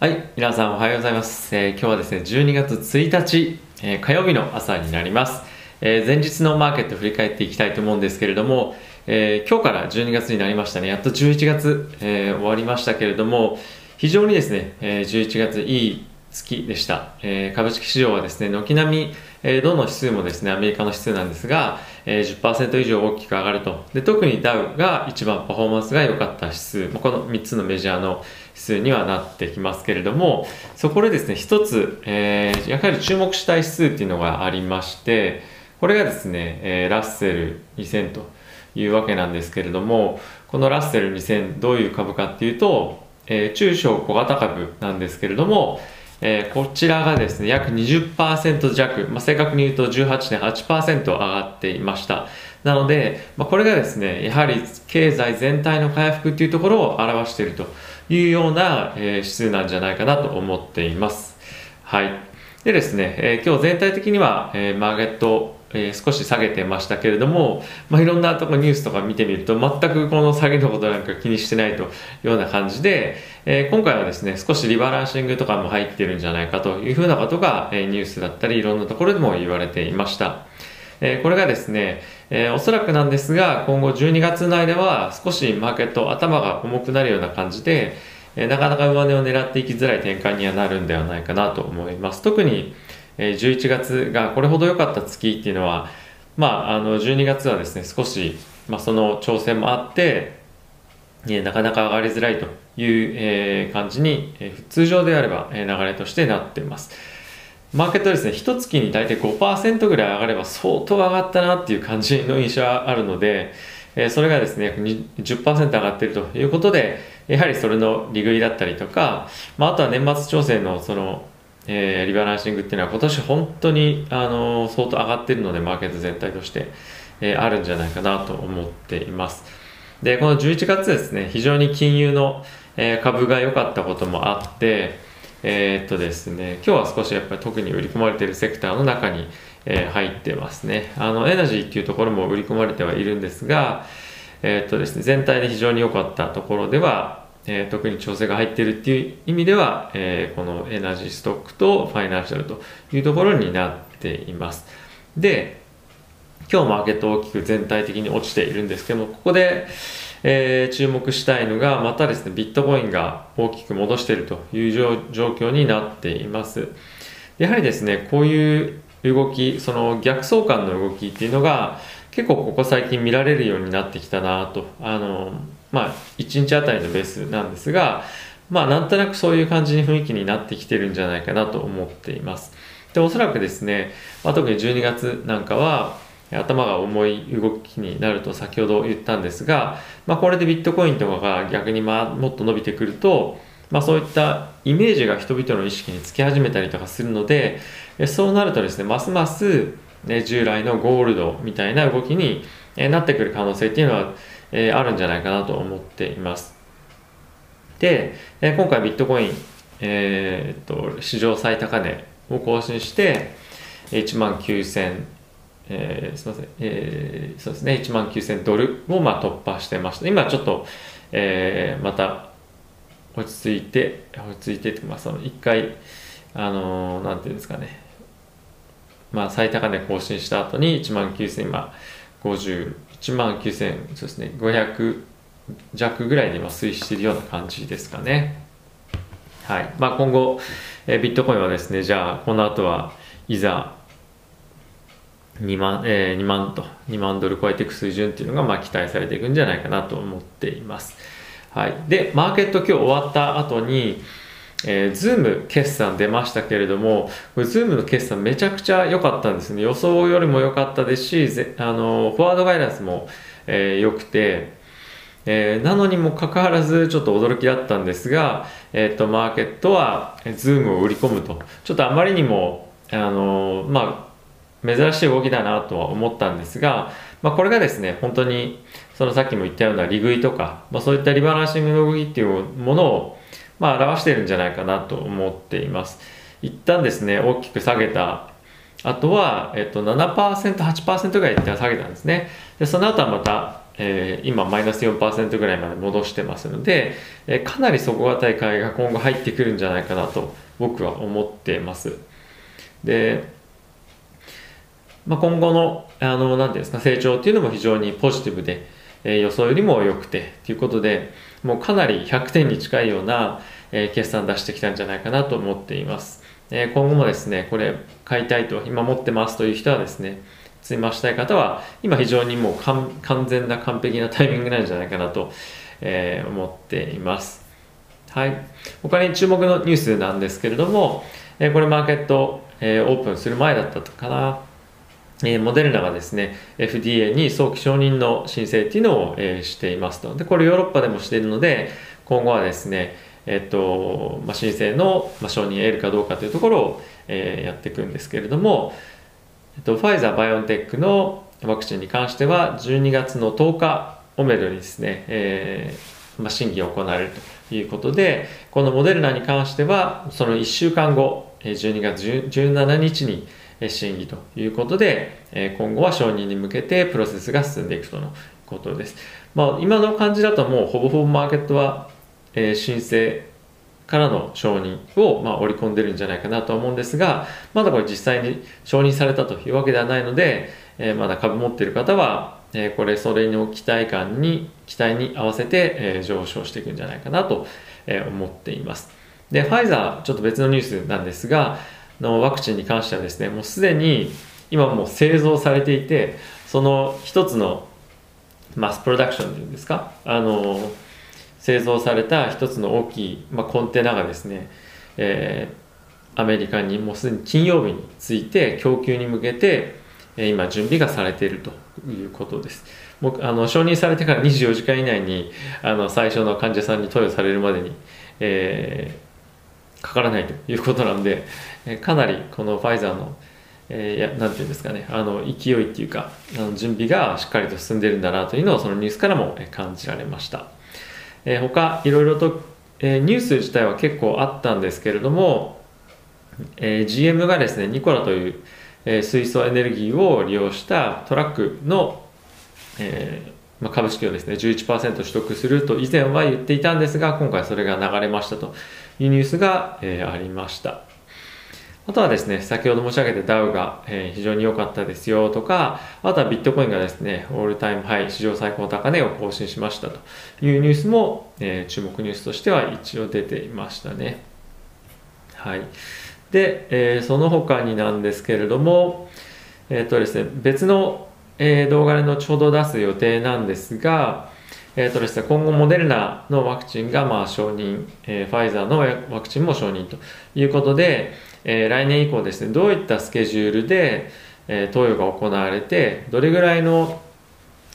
はい、皆さんおはようございます。えー今日はですね、12月1日、えー火曜日の朝になります。えー前日のマーケット振り返っていきたいと思うんですけれども、え今日から12月になりましたね。やっと11月、え終わりましたけれども、非常にですね、え11月いい月でした、え株式市場はですね、軒並み、えーどの指数もですね、アメリカの指数なんですが、えー10%以上大きく上がると。で、特にダウが一番パフォーマンスが良かった指数、この3つのメジャーの指数にはなってきますけれども、そこでですね、一つ、えーやはり注目したい指数っていうのがありまして、これがですね、えーラッセル2000というわけなんですけれども、このラッセル2000どういう株かっていうと、えー中小小型株なんですけれども、えーこちらがですね、約20%弱、まあ、正確に言うと18.8%上がっていました。なので、まあ、これがですね、やはり経済全体の回復というところを表しているというような、えー指数なんじゃないかなと思っています。はい。でですね、えー今日全体的には、えーマーケット、えー少し下げてましたけれども、まあ、いろんなとこニュースとか見てみると全くこの下げのことなんか気にしてないというような感じで、えー今回はですね少しリバランシングとかも入ってるんじゃないかというふうなことが、えーニュースだったりいろんなところでも言われていました。えこれがですね、えおそらくなんですが今後12月の間は少しマーケット頭が重くなるような感じで、えなかなか上値を狙っていきづらい展開にはなるんではないかなと思います特に、えー11月がこれほど良かった月っていうのはまああの12月はですね少し、まあ、その調整もあってえーなかなか上がりづらいという、えー感じに、えー通常であれば、えー流れとしてなっています。マーケットですね、一月に大体5%ぐらい上がれば相当上がったなっていう感じの印象はあるので、えーそれがですね、約10%上がっているということで、やはりそれの利食いだったりとか、まあ、あとは年末調整のその、えーリバランシングっていうのは今年本当に、あの相当上がってるので、マーケット全体として、えーあるんじゃないかなと思っています。で、この11月ですね、非常に金融の、えー株が良かったこともあって、えーっとですね、今日は少しやっぱり特に売り込まれているセクターの中に、え入ってますね。あの、エナジーっていうところも売り込まれてはいるんですが、えっとですね、全体で非常に良かったところでは、えー特に調整が入っているっていう意味では、えーこのエナジーストックとファイナンシャルというところになっています。で、今日マーケット大きく全体的に落ちているんですけども、ここで、えー注目したいのが、またですね、ビットコインが大きく戻しているという状況になっています。やはりですね、こういう動き、その逆相関の動きっていうのが、結構ここ最近見られるようになってきたなと、あの、まあ、1日あたりのベースなんですが、まあ、なんとなくそういう感じに雰囲気になってきてるんじゃないかなと思っています。で、おそらくですね、まあ、特に12月なんかは、頭が重い動きになると先ほど言ったんですが、まあ、これでビットコインとかが逆にまあもっと伸びてくると、まあ、そういったイメージが人々の意識につき始めたりとかするのでそうなるとですねますます、ね、従来のゴールドみたいな動きにえなってくる可能性っていうのは、えあるんじゃないかなと思っていますでえ今回ビットコイン、えーっと史上最高値を更新して1万9000えーすみません、えーそうですね、1万9000ドルをまあ突破してました。今ちょっと、えーまた落ち着いて、落ち着いてって、まあ、その1回、あのーなんていうんですかね、まあ、最高値更新した後に1万9000、今、50、1万9000、そうですね、500弱ぐらいで今推移しているような感じですかね。はい。まあ、今後、えビットコインはですね、じゃあ、この後はいざ、2万、えー2万と、2万ドル超えていく水準っていうのが、まあ、期待されていくんじゃないかなと思っています。はい。で、マーケット今日終わった後に、えー、ズーム決算出ましたけれども、これズームの決算めちゃくちゃ良かったんですね。予想よりも良かったですし、あの、フォワードガイダンスも、えー良くて、えーなのにもかかわらずちょっと驚きだったんですが、えっ、と、マーケットは、ズームを売り込むと。ちょっとあまりにも、あのまあ、珍しい動きだなとは思ったんですが、まあ、これがですね、本当に、そのさっきも言ったような利食いとか、まあ、そういったリバランシングの動きっていうものを、まあ、表しているんじゃないかなと思っています。一旦ですね、大きく下げたあとは、えっと、7%、8%ぐらい一旦下げたんですね。で、その後はまた、えー、今マイナス4%ぐらいまで戻してますので、えー、かなり底堅い買いが今後入ってくるんじゃないかなと僕は思っていますで、まあ、今後のあの何ていうんですか成長っていうのも非常にポジティブで、えー、予想よりも良くてということでもうかなり100点に近いような、え、決算出してきたんじゃないかなと思っています、え、今後もですねこれ買いたいと今持ってますという人はですね積み増したい方は今非常にもう完全な完璧なタイミングなんじゃないかなと、えー、思っています。はい。他に注目のニュースなんですけれども、えー、これマーケット、えー、オープンする前だったかな。え、モデルナがですね FDA に早期承認の申請っていうのを、え、していますと。でこれヨーロッパでもしているので今後はですねえっとまあ、申請の、まあ、承認を得るかどうかというところを、えー、やっていくんですけれども、えっと、ファイザー、バイオンテックのワクチンに関しては、12月の10日をめどにですね、えー、まあ、審議を行われるということで、このモデルナに関しては、その1週間後、12月17日に審議ということで、え今後は承認に向けてプロセスが進んでいくとのことです。まあ、今の感じだともうほぼほぼマーケットは、え申請からの承認を、ま、織り込んでるんじゃないかなと思うんですが、まだこれ実際に承認されたというわけではないので、え、まだ株持っている方は、え、これそれの期待感に、期待に合わせて、え、上昇していくんじゃないかなと、え思っています。で、ファイザー、ちょっと別のニュースなんですが、のワクチンに関してはですね、もうすでに今もう製造されていて、その一つのマスプロダクションというんですか、あの、製造された一つの大きい、まあ、コンテナがですね、えー、アメリカにもうすでに金曜日について供給に向けて、え、今準備がされているということです。もうあの承認されてから24時間以内にあの最初の患者さんに投与されるまでに、えー、かからないということなんで、え、かなりこのファイザーのえー、なんていうんですかね、あの勢いっていうか、あの準備がしっかりと進んでるんだなというのをそのニュースからも感じられました。えー、他いろいろと、えー、ニュース自体は結構あったんですけれども、えー、GM がですねニコラという、えー、水素エネルギーを利用したトラックの、えーまあ、株式をですね11%取得すると以前は言っていたんですが今回それが流れましたというニュースが、えー、ありましたあとはですね、先ほど申し上げたダウが、えー、非常に良かったですよとか、あとはビットコインがですね、オールタイムハイ、史上最高高値を更新しましたというニュースも、えー、注目ニュースとしては一応出ていましたね。はい。で、えー、その他になんですけれども、えっ、とですね、別の、え動画で後ほど出す予定なんですが、えーとですね、今後モデルナのワクチンがまあ承認、えー、ファイザーのワクチンも承認ということで、えー、来年以降ですね、どういったスケジュールで、えー、投与が行われて、どれぐらいの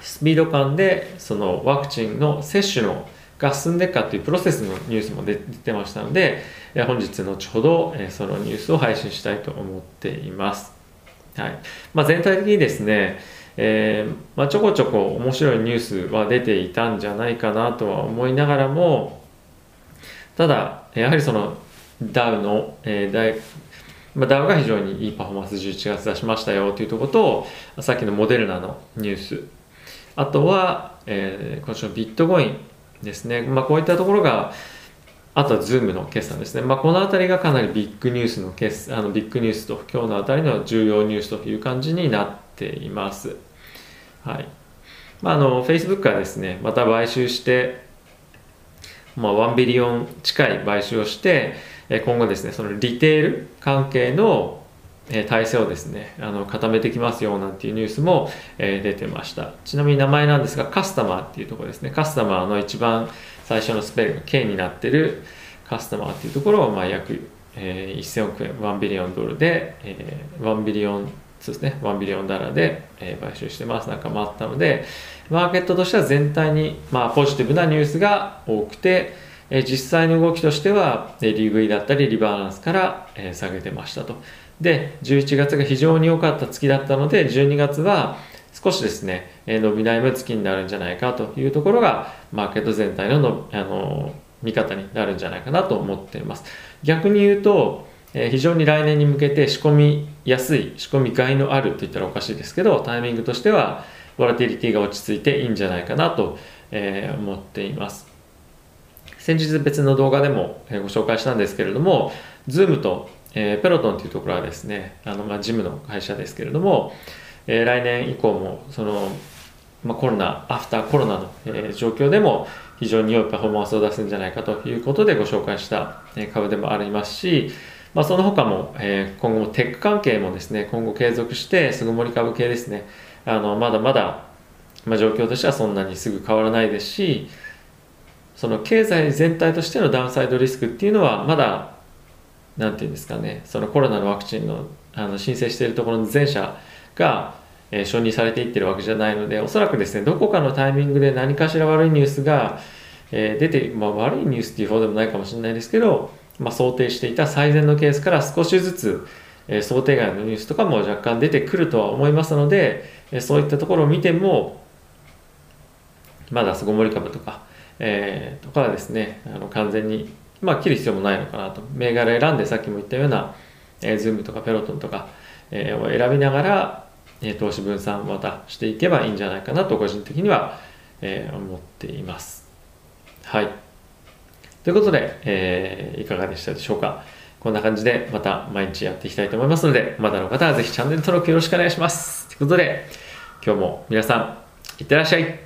スピード感でそのワクチンの接種のが進んでいくかというプロセスのニュースも出てましたので、えー、本日後ほど、えー、そのニュースを配信したいと思っています。はいまあ、全体的にですね、えーまあ、ちょこちょこ面白いニュースは出ていたんじゃないかなとは思いながらもただやはりそのダウの、えーダイまあ、ダウが非常にいいパフォーマンス11月出しましたよというところとさっきのモデルナのニュース。あとは、えー、今週のビットコインですね、まあ、こういったところがあとはズームの決算ですね、まあ、この辺りがかなりビッグニュースの決あのビッグニュースと今日のあたりの重要ニュースという感じになってています。はい。まあ、あの Facebook はですねまた買収して、まあ、1ビリオン近い買収をして今後ですねそのリテール関係の体制をですねあの固めてきますよなんていうニュースも、出てました。ちなみに名前なんですがカスタマーっていうところですね。カスタマーの一番最初のスペルが K になってるカスタマーっていうところを、まあ、約、え、1000億円1ビリオンドルで、えー、1ビリオンそうですね、1ビリオンダラーで、え、買収してますなんかもあったので、マーケットとしては全体に、まあ、ポジティブなニュースが多くて、え、実際の動きとしては、えー、利食いだったりリバランスから、え、下げてましたと。で、11月が非常に良かった月だったので、12月は少しですね、え、伸び悩む月になるんじゃないかというところが、マーケット全体のの、あの見方になるんじゃないかなと思っています。逆に言うと、え非常に来年に向けて仕込みやすい仕込みがいのあるといったらおかしいですけどタイミングとしては、ボラティリティが落ち着いていいんじゃないかなと、え、思っています。先日別の動画でもご紹介したんですけれども Zoom と、え、ペロトンというところはですねあの、まあ、ジムの会社ですけれども、え、来年以降もその、まあ、コロナアフターコロナの、え、状況でも非常に良いパフォーマンスを出すんじゃないかということでご紹介した株でもありますし、まあ、その他も、えー、今後もテック関係もですね今後継続して巣ごもり株系ですねあのまだまだ、まあ、状況としてはそんなにすぐ変わらないですしその経済全体としてのダウンサイドリスクっていうのはまだ何て言うんですかねそのコロナのワクチンのあの申請しているところの全社が、えー、承認されていってるわけじゃないのでおそらくですねどこかのタイミングで何かしら悪いニュースが、えー、出て、まあ、悪いニュースっていう方でもないかもしれないですけど、まあ、想定していた最善のケースから少しずつ、え、想定外のニュースとかも若干出てくるとは思いますので、えそういったところを見てもまだ巣ごもり株とか、えとかはですねあの完全にまあ切る必要もないのかなと。銘柄選んでさっきも言ったような、えー、ズームとかペロトンとか、えー、を選びながら、え、投資分散またしていけばいいんじゃないかなと個人的には、え、思っています。はい。ということで、えー、いかがでしたでしょうか？こんな感じでまた毎日やっていきたいと思いますのでまだの方はぜひチャンネル登録よろしくお願いします。ということで今日も皆さんいってらっしゃい。